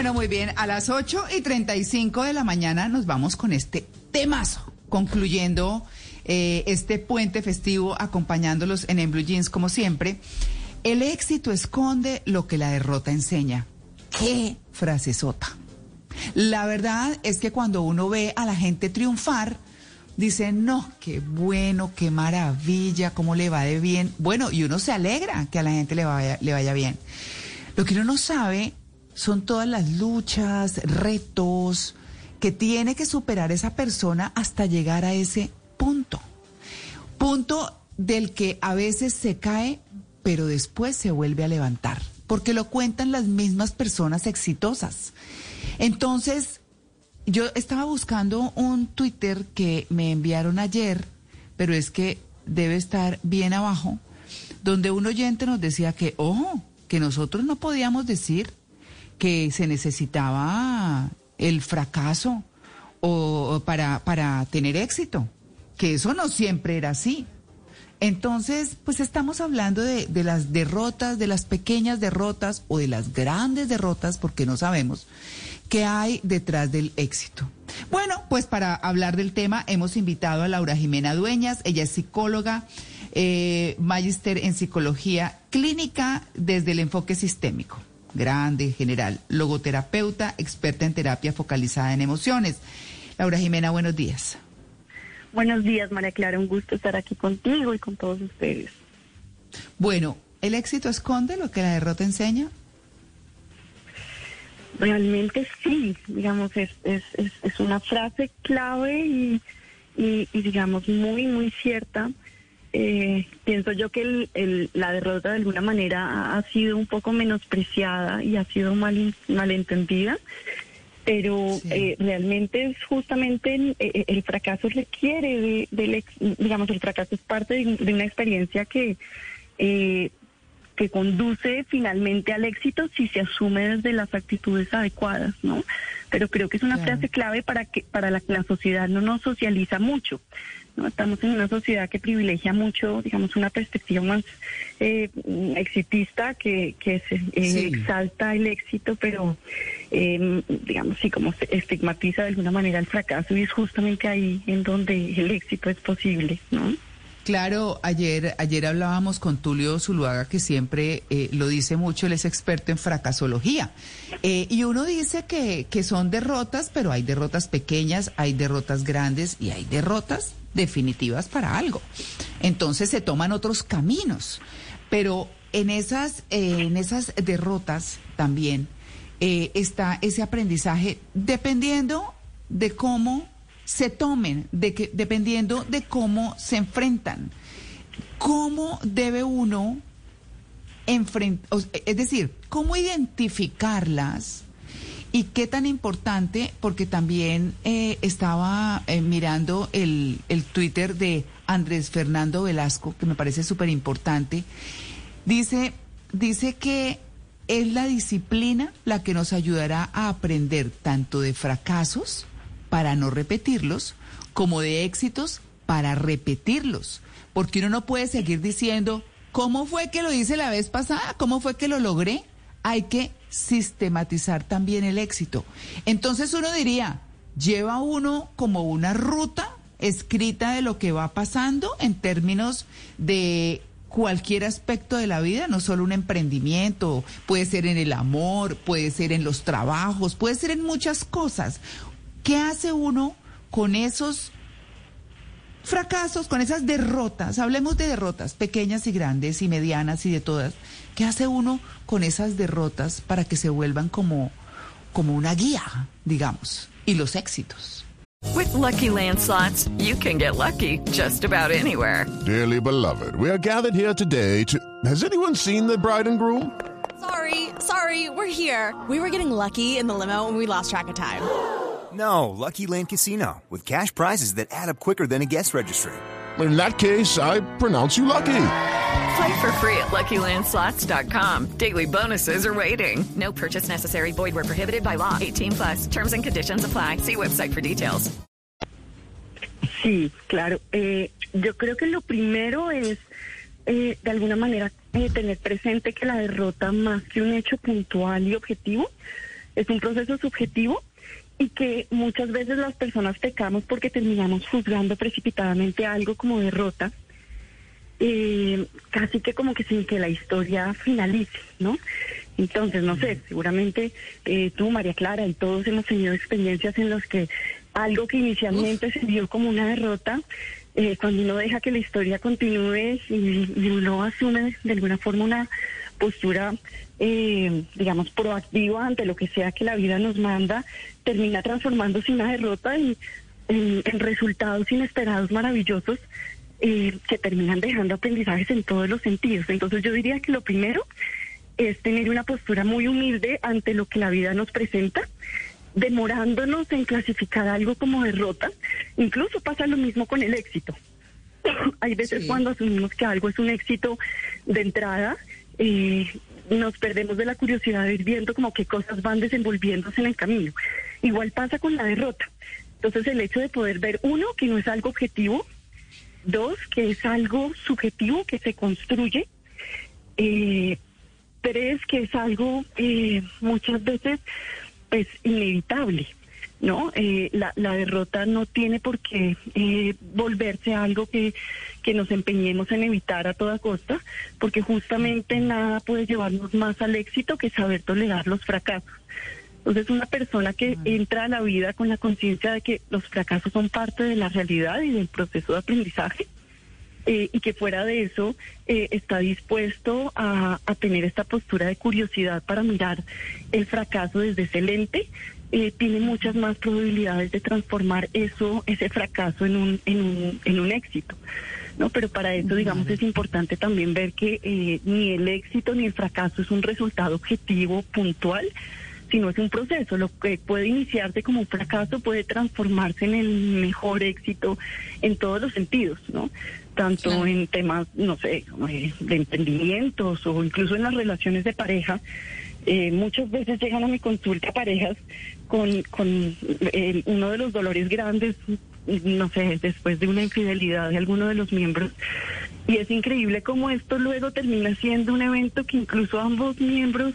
Bueno, muy bien. A las 8 y 35 de la mañana nos vamos con este temazo, concluyendo eh, este puente festivo, acompañándolos en, en Jeans como siempre. El éxito esconde lo que la derrota enseña. ¡Qué frase sota! La verdad es que cuando uno ve a la gente triunfar, dice, no, qué bueno, qué maravilla, cómo le va de bien. Bueno, y uno se alegra que a la gente le vaya, le vaya bien. Lo que uno no sabe son todas las luchas, retos que tiene que superar esa persona hasta llegar a ese punto. Punto del que a veces se cae, pero después se vuelve a levantar, porque lo cuentan las mismas personas exitosas. Entonces, yo estaba buscando un Twitter que me enviaron ayer, pero es que debe estar bien abajo, donde un oyente nos decía que, ojo, que nosotros no podíamos decir que se necesitaba el fracaso o para, para tener éxito, que eso no siempre era así. Entonces, pues estamos hablando de, de, las derrotas, de las pequeñas derrotas o de las grandes derrotas, porque no sabemos qué hay detrás del éxito. Bueno, pues para hablar del tema hemos invitado a Laura Jimena Dueñas, ella es psicóloga, eh, magister en psicología clínica desde el enfoque sistémico grande, general, logoterapeuta, experta en terapia focalizada en emociones. Laura Jimena, buenos días. Buenos días, María Clara, un gusto estar aquí contigo y con todos ustedes. Bueno, ¿el éxito esconde lo que la derrota enseña? Realmente sí, digamos, es, es, es, es una frase clave y, y, y, digamos, muy, muy cierta. Eh, pienso yo que el, el, la derrota de alguna manera ha sido un poco menospreciada y ha sido mal, malentendida, pero sí. eh, realmente es justamente el, el fracaso requiere de, del, digamos, el fracaso es parte de, de una experiencia que eh, que conduce finalmente al éxito si se asume desde las actitudes adecuadas, ¿no? Pero creo que es una claro. frase clave para que para la que la sociedad no nos socializa mucho. ¿No? Estamos en una sociedad que privilegia mucho, digamos, una perspectiva más eh, exitista que, que se, eh, sí. exalta el éxito, pero eh, digamos, sí, como se estigmatiza de alguna manera el fracaso y es justamente ahí en donde el éxito es posible, ¿no? Claro, ayer, ayer hablábamos con Tulio Zuluaga, que siempre eh, lo dice mucho, él es experto en fracasología. Eh, y uno dice que, que son derrotas, pero hay derrotas pequeñas, hay derrotas grandes y hay derrotas definitivas para algo. Entonces se toman otros caminos. Pero en esas, eh, en esas derrotas también está ese aprendizaje, dependiendo de cómo se tomen, de que, dependiendo de cómo se enfrentan. ¿Cómo debe uno enfrentar, es decir, cómo identificarlas? Y qué tan importante, porque también eh, estaba eh, mirando el, el Twitter de Andrés Fernando Velasco, que me parece súper importante. Dice, dice que es la disciplina la que nos ayudará a aprender tanto de fracasos para no repetirlos, como de éxitos para repetirlos. Porque uno no puede seguir diciendo, ¿cómo fue que lo hice la vez pasada? ¿Cómo fue que lo logré? Hay que sistematizar también el éxito. Entonces uno diría, lleva uno como una ruta escrita de lo que va pasando en términos de cualquier aspecto de la vida, no solo un emprendimiento, puede ser en el amor, puede ser en los trabajos, puede ser en muchas cosas. ¿Qué hace uno con esos fracasos, con esas derrotas? Hablemos de derrotas pequeñas y grandes y medianas y de todas. ¿Qué hace uno con esas derrotas para que se vuelvan como, como una guía, digamos, y los éxitos? With lucky landslots, you can get lucky just about anywhere. Dearly beloved, we are gathered here today to. Has anyone seen the bride and groom? Sorry, sorry, we're here. We were getting lucky in the limo and we lost track of time. No, Lucky Land Casino, with cash prizes that add up quicker than a guest registry. In that case, I pronounce you lucky. Play for free at LuckyLandSlots.com. Daily bonuses are waiting. No purchase necessary. Void were prohibited by law. 18 plus. Terms and conditions apply. See website for details. Sí, claro. Eh, yo creo que lo primero es, eh, de alguna manera, eh, tener presente que la derrota, más que un hecho puntual y objetivo, es un proceso subjetivo y que muchas veces las personas pecamos porque terminamos juzgando precipitadamente algo como derrota, eh, casi que como que sin que la historia finalice, ¿no? Entonces, no sé, seguramente eh, tú, María Clara, y todos hemos tenido experiencias en las que algo que inicialmente se vio como una derrota, eh, cuando uno deja que la historia continúe y, y uno asume de alguna forma una postura, eh, digamos, proactiva ante lo que sea que la vida nos manda, termina transformándose una derrota en, en resultados inesperados maravillosos eh, que terminan dejando aprendizajes en todos los sentidos. Entonces yo diría que lo primero es tener una postura muy humilde ante lo que la vida nos presenta, demorándonos en clasificar algo como derrota. Incluso pasa lo mismo con el éxito. Hay veces Sí. cuando asumimos que algo es un éxito de entrada, eh, nos perdemos de la curiosidad de ir viendo como qué cosas van desenvolviéndose en el camino. Igual pasa con la derrota. Entonces el hecho de poder ver, uno, que no es algo objetivo, dos, que es algo subjetivo que se construye, eh, tres, que es algo eh, muchas veces pues inevitable. ¿No? Eh, la, la derrota no tiene por qué eh, volverse algo que, que nos empeñemos en evitar a toda costa, porque justamente nada puede llevarnos más al éxito que saber tolerar los fracasos. Entonces, una persona que entra a la vida con la conciencia de que los fracasos son parte de la realidad y del proceso de aprendizaje, eh, y que fuera de eso eh, está dispuesto a, a tener esta postura de curiosidad para mirar el fracaso desde ese lente, eh, tiene muchas más probabilidades de transformar eso, ese fracaso en un, en un, en un éxito. ¿no? Pero para eso, digamos, es importante también ver que eh, ni el éxito ni el fracaso es un resultado objetivo, puntual, sino es un proceso. Lo que puede iniciarse como un fracaso puede transformarse en el mejor éxito en todos los sentidos, ¿no? Tanto Claro. en temas, no sé, eh, de emprendimientos o incluso en las relaciones de pareja. Eh, muchas veces llegan a mi consulta parejas con, con eh, uno de los dolores grandes, no sé, después de una infidelidad de alguno de los miembros. Y es increíble cómo esto luego termina siendo un evento que incluso ambos miembros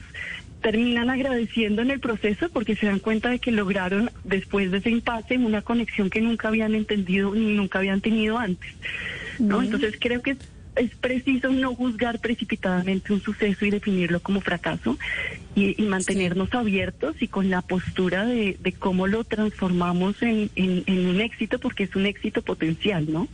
terminan agradeciendo en el proceso porque se dan cuenta de que lograron después de ese impasse una conexión que nunca habían entendido ni nunca habían tenido antes. ¿no? Entonces creo que es, preciso no juzgar precipitadamente un suceso y definirlo como fracaso y, y mantenernos abiertos y con la postura de, de cómo lo transformamos en, en, en un éxito porque es un éxito potencial, ¿no?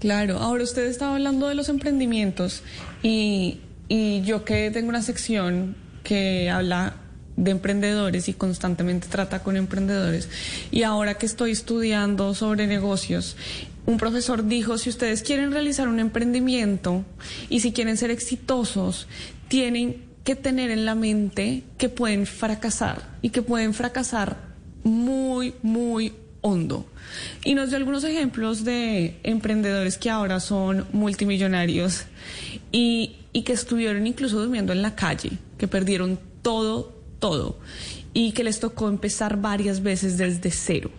Claro, ahora usted estaba hablando de los emprendimientos y, y yo que tengo una sección que habla de emprendedores y constantemente trata con emprendedores y ahora que estoy estudiando sobre negocios, un profesor dijo, si ustedes quieren realizar un emprendimiento y si quieren ser exitosos, tienen que tener en la mente que pueden fracasar y que pueden fracasar muy, muy hondo. Y nos dio algunos ejemplos de emprendedores que ahora son multimillonarios y, que estuvieron incluso durmiendo en la calle, que perdieron todo, todo, y que les tocó empezar varias veces desde cero.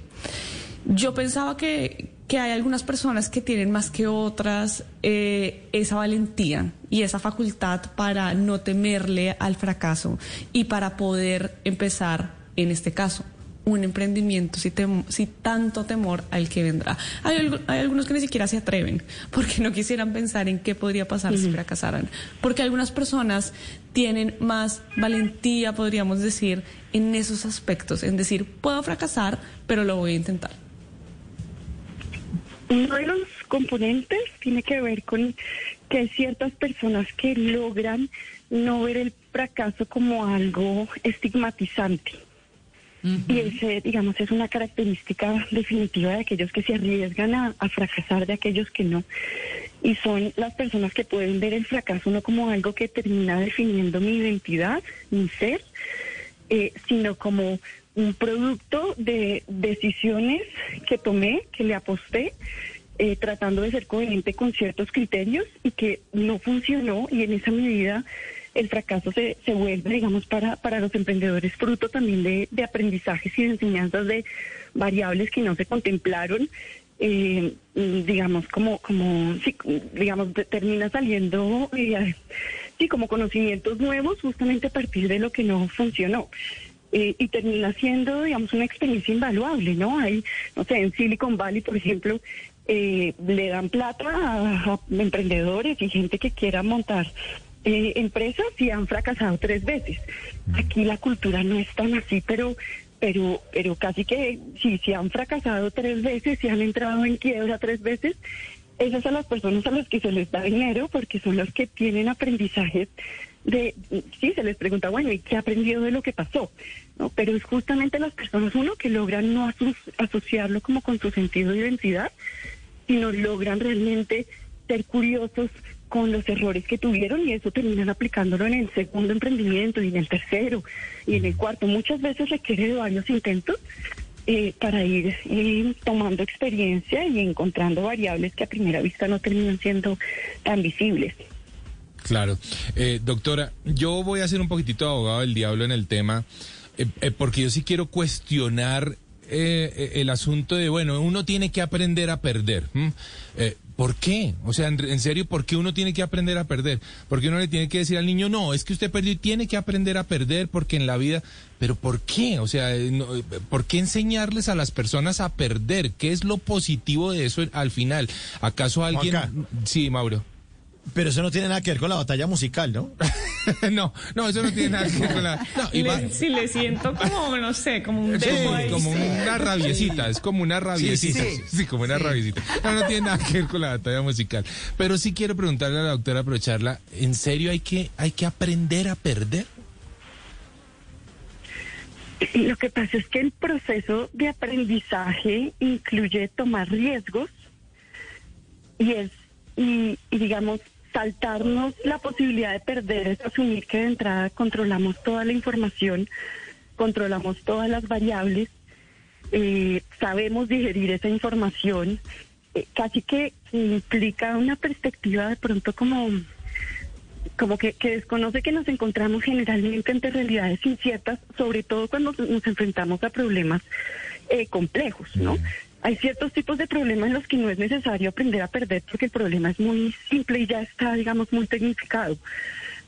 Yo pensaba que, que hay algunas personas que tienen más que otras eh, esa valentía y esa facultad para no temerle al fracaso y para poder empezar, en este caso, un emprendimiento si, tem- si tanto temor al que vendrá. Hay, hay algunos que ni siquiera se atreven porque no quisieran pensar en qué podría pasar si fracasaran. Porque algunas personas tienen más valentía, podríamos decir, en esos aspectos, en decir, puedo fracasar, pero lo voy a intentar. Uno de los componentes tiene que ver con que hay ciertas personas que logran no ver el fracaso como algo estigmatizante. Y ese, digamos, es una característica definitiva de aquellos que se arriesgan a, a fracasar, de aquellos que no. y son las personas que pueden ver el fracaso no como algo que termina definiendo mi identidad, mi ser, eh, sino como un producto de decisiones que tomé, que le aposté, eh, tratando de ser coherente con ciertos criterios y que no funcionó y en esa medida el fracaso se, se vuelve, digamos, para, para los emprendedores fruto también de, de aprendizajes y de enseñanzas de variables que no se contemplaron eh, digamos, como, como, sí, digamos, termina saliendo, eh, sí, como conocimientos nuevos justamente a partir de lo que no funcionó. Eh, y termina siendo, digamos, una experiencia invaluable, ¿no? Hay, no sé, en Silicon Valley, por ejemplo, eh, le dan plata a, a, emprendedores y gente que quiera montar eh, empresas y han fracasado tres veces. Aquí la cultura no es tan así, pero pero pero casi que si si han fracasado tres veces, si han entrado en quiebra tres veces, esas son las personas a las que se les da dinero porque son las que tienen aprendizajes de, sí, se les pregunta, bueno, ¿y qué ha aprendido de lo que pasó? ¿No? Pero es justamente las personas, uno, que logran no aso asociarlo como con su sentido de identidad, sino logran realmente ser curiosos con los errores que tuvieron y eso terminan aplicándolo en el segundo emprendimiento y en el tercero y en el cuarto. Muchas veces requiere de varios intentos eh, para ir eh, tomando experiencia y encontrando variables que a primera vista no terminan siendo tan visibles. Claro. Eh, doctora, yo voy a ser un poquitito abogado del diablo en el tema, porque yo sí quiero cuestionar eh, el asunto de, bueno, uno tiene que aprender a perder. Eh, ¿Por qué? O sea, en, en, serio, ¿por qué uno tiene que aprender a perder? Porque uno le tiene que decir al niño, no, es que usted perdió y tiene que aprender a perder porque en la vida, pero ¿por qué? O sea, no, ¿por qué enseñarles a las personas a perder? ¿Qué es lo positivo de eso al final? ¿Acaso alguien... Juanca. Sí, Mauro. Pero eso no tiene nada que ver con la batalla musical, ¿no? no, no, eso no tiene nada que ver con la... No, le, si le siento como, no sé, como un... Sí, como una rabiecita, es como una rabiecita. Sí, sí, sí como una sí. rabiecita. No, no tiene nada que ver con la batalla musical. Pero sí quiero preguntarle a la doctora, aprovecharla, ¿en serio hay que, hay que aprender a perder? Lo que pasa es que el proceso de aprendizaje incluye tomar riesgos y es, y, y digamos, saltarnos la posibilidad de perder es asumir que de entrada controlamos toda la información, controlamos todas las variables, eh, sabemos digerir esa información, eh, casi que implica una perspectiva de pronto como como que, que, desconoce que nos encontramos generalmente ante realidades inciertas, sobre todo cuando nos enfrentamos a problemas eh, complejos, ¿no? Mm. Hay ciertos tipos de problemas en los que no es necesario aprender a perder porque el problema es muy simple y ya está, digamos, muy tecnificado.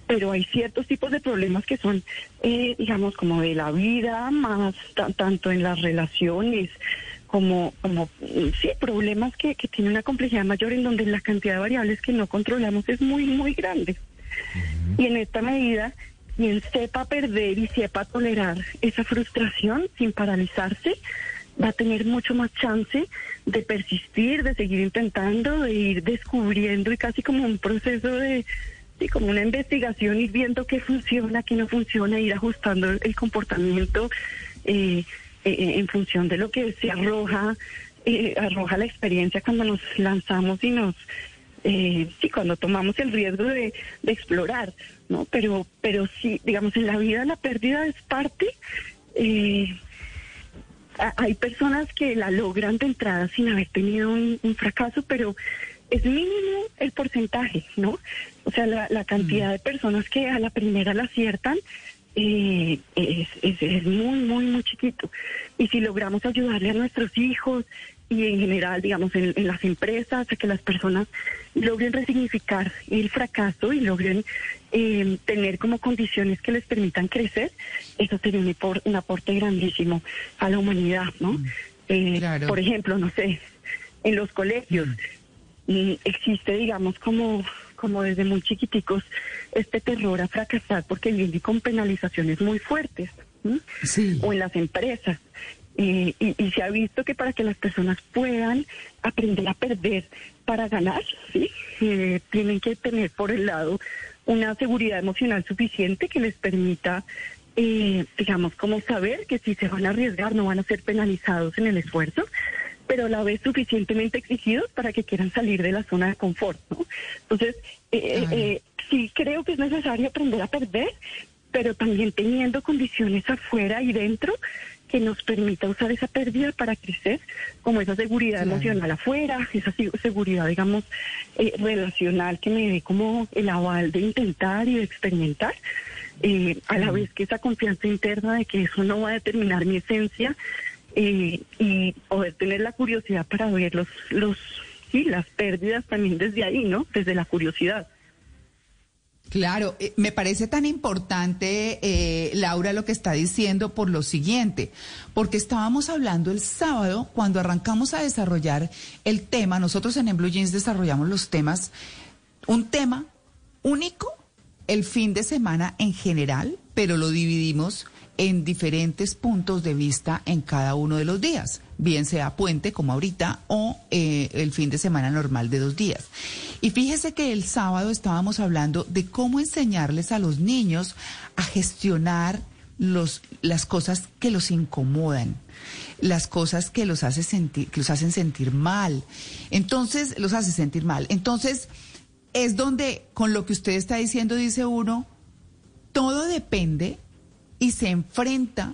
Pero hay ciertos tipos de problemas que son, eh, digamos, como de la vida, más tanto en las relaciones, como, como sí, problemas que, que tienen una complejidad mayor en donde la cantidad de variables que no controlamos es muy, muy grande. Uh -huh. Y en esta medida, quien sepa perder y sepa tolerar esa frustración sin paralizarse, va a tener mucho más chance de persistir, de seguir intentando, de ir descubriendo y casi como un proceso de, sí, como una investigación, ir viendo qué funciona, qué no funciona, ir ajustando el comportamiento eh, eh, en función de lo que se arroja, eh, arroja la experiencia cuando nos lanzamos y nos eh, sí, cuando tomamos el riesgo de, de, explorar, ¿no? Pero, pero sí, digamos, en la vida la pérdida es parte. Eh, hay personas que la logran de entrada sin haber tenido un, un, fracaso, pero es mínimo el porcentaje, ¿no? O sea, la, la cantidad mm. de personas que a la primera la aciertan eh, es, es, es, muy, muy, muy chiquito. Y si logramos ayudarle a nuestros hijos y en general, digamos, en, en, las empresas, a que las personas logren resignificar el fracaso y logren eh, tener como condiciones que les permitan crecer, eso sería un, un aporte grandísimo a la humanidad, ¿no? Mm. Eh, claro. Por ejemplo, no sé, en los colegios mm. existe, digamos, como como desde muy chiquiticos este terror a fracasar porque viene con penalizaciones muy fuertes. Sí. O en las empresas. Eh, y, y, se ha visto que para que las personas puedan aprender a perder para ganar, ¿sí? Eh, tienen que tener por el lado una seguridad emocional suficiente que les permita, eh, digamos, como saber que si se van a arriesgar no van a ser penalizados en el esfuerzo. pero a la vez suficientemente exigidos para que quieran salir de la zona de confort, ¿no? Entonces, eh, eh, sí creo que es necesario aprender a perder, pero también teniendo condiciones afuera y dentro que nos permita usar esa pérdida para crecer, como esa seguridad emocional afuera, esa seguridad, digamos, eh, relacional que me dé como el aval de intentar y de experimentar, eh, a la vez que esa confianza interna de que eso no va a determinar mi esencia eh, y poder tener la curiosidad para ver los, los, sí, las pérdidas también desde ahí, ¿no? Desde la curiosidad. Claro, eh, me parece tan importante, eh, Laura, lo que está diciendo por lo siguiente, porque estábamos hablando el sábado cuando arrancamos a desarrollar el tema, nosotros en, en Blue Jeans desarrollamos los temas, un tema único el fin de semana en general, pero lo dividimos en diferentes puntos de vista en cada uno de los días, bien sea puente como ahorita o eh, el fin de semana normal de dos días. Y fíjese que el sábado estábamos hablando de cómo enseñarles a los niños a gestionar los, las cosas que los incomodan, las cosas que los, hace sentir, que los hacen sentir mal. Entonces, los hace sentir mal. Entonces, es donde con lo que usted está diciendo, dice uno, todo depende y se enfrenta,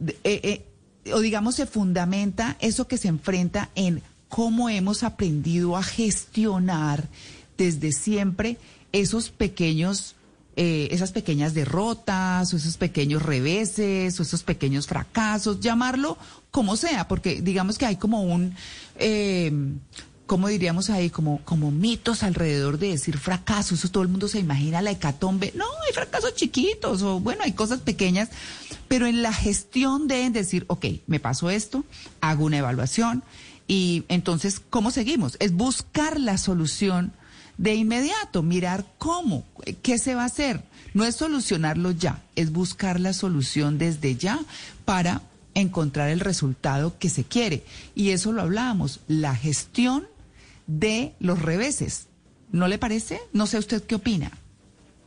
eh, eh, o digamos se fundamenta eso que se enfrenta en cómo hemos aprendido a gestionar desde siempre esos pequeños, eh, esas pequeñas derrotas, o esos pequeños reveses, o esos pequeños fracasos, llamarlo como sea, porque digamos que hay como un ¿cómo diríamos ahí? Como, como mitos alrededor de decir fracaso. Eso todo el mundo se imagina la hecatombe. No, hay fracasos chiquitos o bueno, hay cosas pequeñas, pero en la gestión deben decir, ok, me pasó esto, hago una evaluación y entonces, ¿cómo seguimos? Es buscar la solución de inmediato, mirar cómo, qué se va a hacer. No es solucionarlo ya, es buscar la solución desde ya para encontrar el resultado que se quiere. Y eso lo hablábamos, la gestión de los reveses. ¿No le parece? No sé usted qué opina.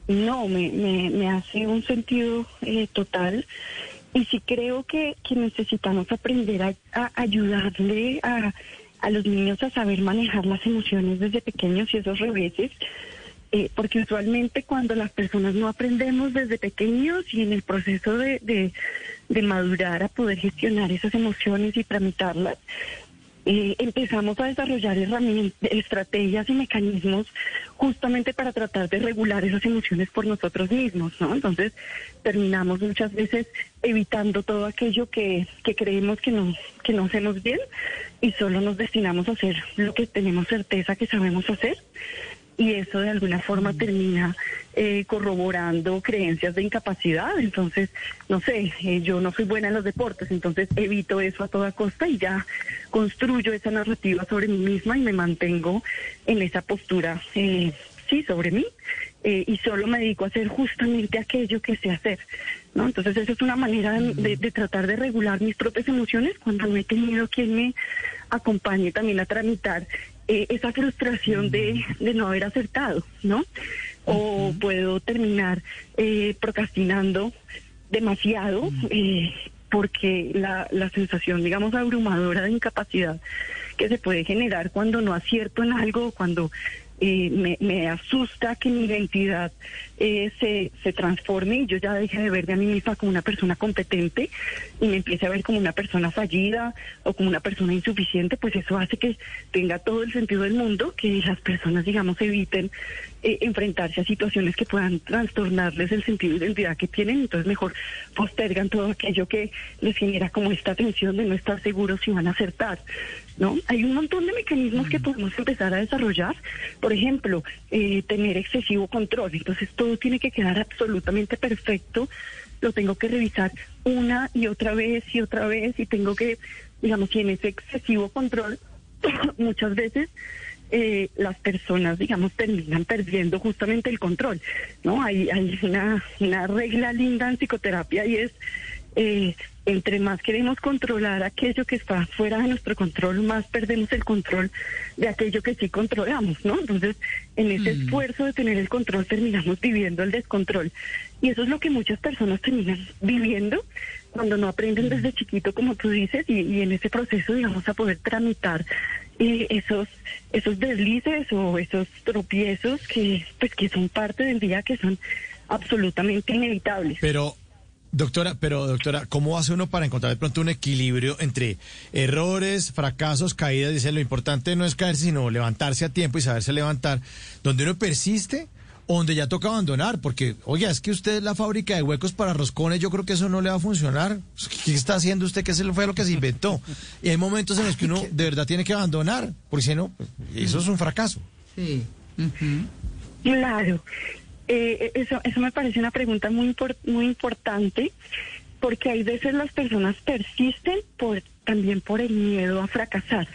No, me, me, hace un sentido eh, total. Y sí creo que, que necesitamos aprender a, ayudarle a, a, los niños a saber manejar las emociones desde pequeños y esos reveses. Eh, porque usualmente cuando las personas no aprendemos desde pequeños y en el proceso de, de, de madurar a poder gestionar esas emociones y tramitarlas, eh, empezamos a desarrollar herramientas, estrategias y mecanismos justamente para tratar de regular esas emociones por nosotros mismos, ¿no? Entonces terminamos muchas veces evitando todo aquello que, que creemos que no, que no hacemos bien y solo nos destinamos a hacer lo que tenemos certeza que sabemos hacer y eso de alguna forma termina eh, corroborando creencias de incapacidad. Entonces, no sé, eh, yo no soy buena en los deportes, entonces evito eso a toda costa y ya construyo esa narrativa sobre mí misma y me mantengo en esa postura, eh, sí, sobre mí. y solo me dedico a hacer justamente aquello que sé hacer, ¿no? Entonces esa es una manera de, de tratar de regular mis propias emociones cuando no he tenido quien me acompañe también a tramitar eh, esa frustración de, de, no haber acertado, ¿no? O puedo terminar eh, procrastinando demasiado eh, porque la, la sensación, digamos, abrumadora de incapacidad que se puede generar cuando no acierto en algo, cuando eh, me, me, asusta que mi identidad eh, se, se transforme y yo ya deje de verme a mí misma como una persona competente y me empiece a ver como una persona fallida o como una persona insuficiente, pues eso hace que tenga todo el sentido del mundo que las personas, digamos, eviten eh, enfrentarse a situaciones que puedan trastornarles el sentido de identidad que tienen, entonces mejor postergan todo aquello que les genera como esta tensión de no estar seguros si van a acertar. ¿No? Hay un montón de mecanismos que podemos empezar a desarrollar. Por ejemplo, eh, tener excesivo control. Entonces todo tiene que quedar absolutamente perfecto. Lo tengo que revisar una y otra vez y otra vez y tengo que, digamos, si en ese excesivo control muchas veces eh, las personas, digamos, terminan perdiendo justamente el control, ¿no? Hay, hay una, una regla linda en psicoterapia y es eh, entre más queremos controlar aquello que está fuera de nuestro control, más perdemos el control de aquello que sí controlamos, ¿no? Entonces, en ese mm. esfuerzo de tener el control, terminamos viviendo el descontrol. Y eso es lo que muchas personas terminan viviendo cuando no aprenden desde chiquito, como tú dices, y, y en ese proceso, digamos, a poder tramitar eh, esos esos deslices o esos tropiezos que pues que son parte del día, que son absolutamente inevitables. Pero Doctora, pero doctora, ¿cómo hace uno para encontrar de pronto un equilibrio entre errores, fracasos, caídas? Dice, lo importante no es caer, sino levantarse a tiempo y saberse levantar. Donde uno persiste o donde ya toca abandonar, porque, oye, es que usted es la fábrica de huecos para roscones, yo creo que eso no le va a funcionar. ¿Qué está haciendo usted? ¿Qué fue lo que se inventó? Y hay momentos en los que uno de verdad tiene que abandonar, porque si no, pues, eso es un fracaso. Sí. Claro. Eh, eso, eso me parece una pregunta muy, muy importante, porque hay veces las personas persisten por, también por el miedo a fracasar.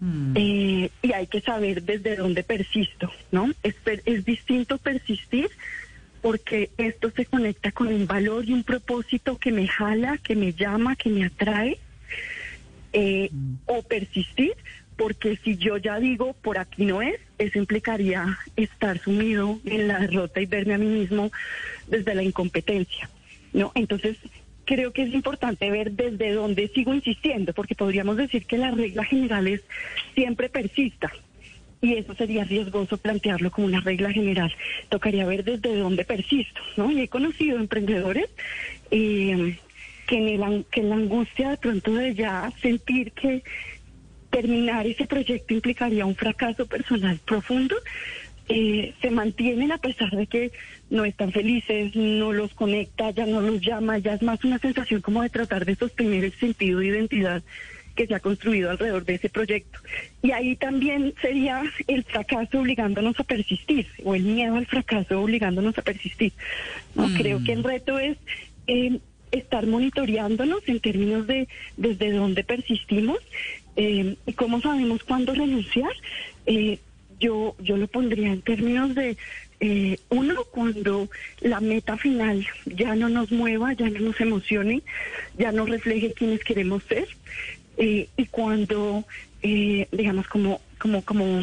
Mm. Eh, y hay que saber desde dónde persisto, ¿no? Es, es distinto persistir porque esto se conecta con un valor y un propósito que me jala, que me llama, que me atrae, eh, mm. o persistir porque si yo ya digo por aquí no es, eso implicaría estar sumido en la derrota y verme a mí mismo desde la incompetencia, ¿no? Entonces, creo que es importante ver desde dónde sigo insistiendo, porque podríamos decir que la regla general es siempre persista. Y eso sería riesgoso plantearlo como una regla general. Tocaría ver desde dónde persisto, ¿no? Y he conocido emprendedores eh, que, en que en la angustia de pronto de ya sentir que terminar ese proyecto implicaría un fracaso personal profundo, eh, se mantienen a pesar de que no están felices, no los conecta, ya no los llama, ya es más una sensación como de tratar de sostener el sentido de identidad que se ha construido alrededor de ese proyecto. Y ahí también sería el fracaso obligándonos a persistir, o el miedo al fracaso obligándonos a persistir. ¿no? Mm. Creo que el reto es eh, estar monitoreándonos en términos de desde dónde persistimos eh, y cómo sabemos cuándo renunciar. Eh, yo, yo lo pondría en términos de, eh, uno, cuando la meta final ya no nos mueva, ya no nos emocione, ya no refleje quienes queremos ser, y cuando, digamos, como, como, como,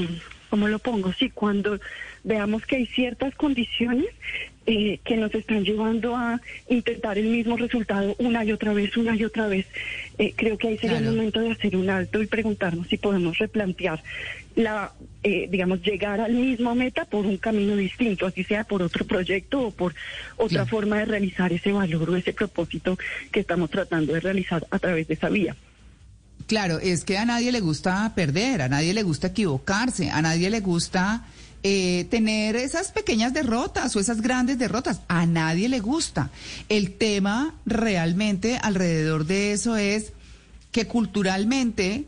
como lo pongo, sí, cuando veamos que hay ciertas condiciones eh, que nos están llevando a intentar el mismo resultado una y otra vez, una y otra vez. Eh, creo que ahí sería el momento de hacer un alto y preguntarnos si podemos replantear la, eh, digamos, llegar al mismo meta por un camino distinto, así sea por otro proyecto o por otra forma de realizar ese valor o ese propósito que estamos tratando de realizar a través de esa vía. Claro, es que a nadie le gusta perder, a nadie le gusta equivocarse, a nadie le gusta eh, tener esas pequeñas derrotas o esas grandes derrotas. A nadie le gusta. El tema realmente alrededor de eso es que culturalmente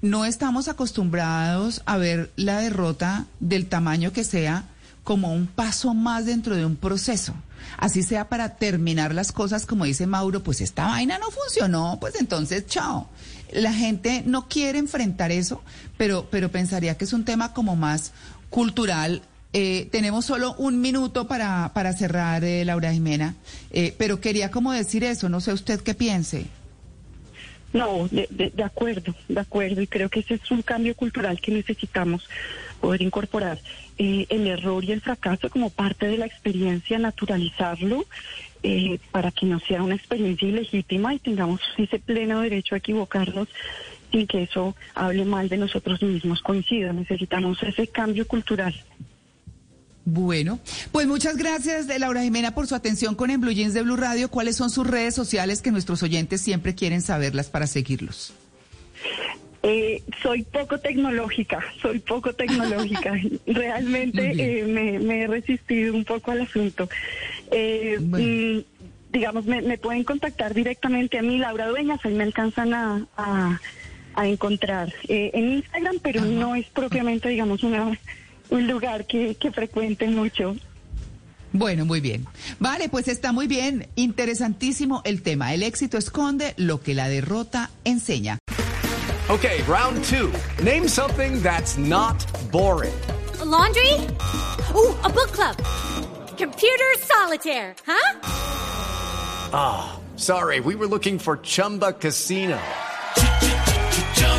no estamos acostumbrados a ver la derrota del tamaño que sea como un paso más dentro de un proceso. Así sea para terminar las cosas, como dice Mauro, pues esta vaina no funcionó, pues entonces chao. La gente no quiere enfrentar eso, pero, pero pensaría que es un tema como más cultural. Eh, tenemos solo un minuto para, para cerrar, eh, Laura Jimena, eh, pero quería como decir eso, no sé usted qué piense. No, de, de, acuerdo, de acuerdo, y creo que ese es un cambio cultural que necesitamos poder incorporar. el error y el fracaso como parte de la experiencia, naturalizarlo para que no sea una experiencia ilegítima y tengamos ese pleno derecho a equivocarnos y que eso hable mal de nosotros mismos. Coincido, necesitamos ese cambio cultural. Bueno, pues muchas gracias de Laura Jimena por su atención con En Blue Jeans de Blue Radio. ¿Cuáles son sus redes sociales que nuestros oyentes siempre quieren saberlas para seguirlos? Eh, soy poco tecnológica, soy poco tecnológica. Realmente eh, me, he resistido un poco al asunto. Eh, mm, digamos, me, pueden contactar directamente a mí, Laura Dueñas, ahí me alcanzan a a encontrar eh, en Instagram, pero no es propiamente, digamos, una, un lugar que, que frecuente mucho. Bueno, muy bien. Vale, pues está muy bien. Interesantísimo el tema. El éxito esconde lo que la derrota enseña. Okay, round two. Name something that's not boring. laundry? Oh, a book club. Computer solitaire, huh? Ah, oh, sorry. We were looking for Chumba Casino.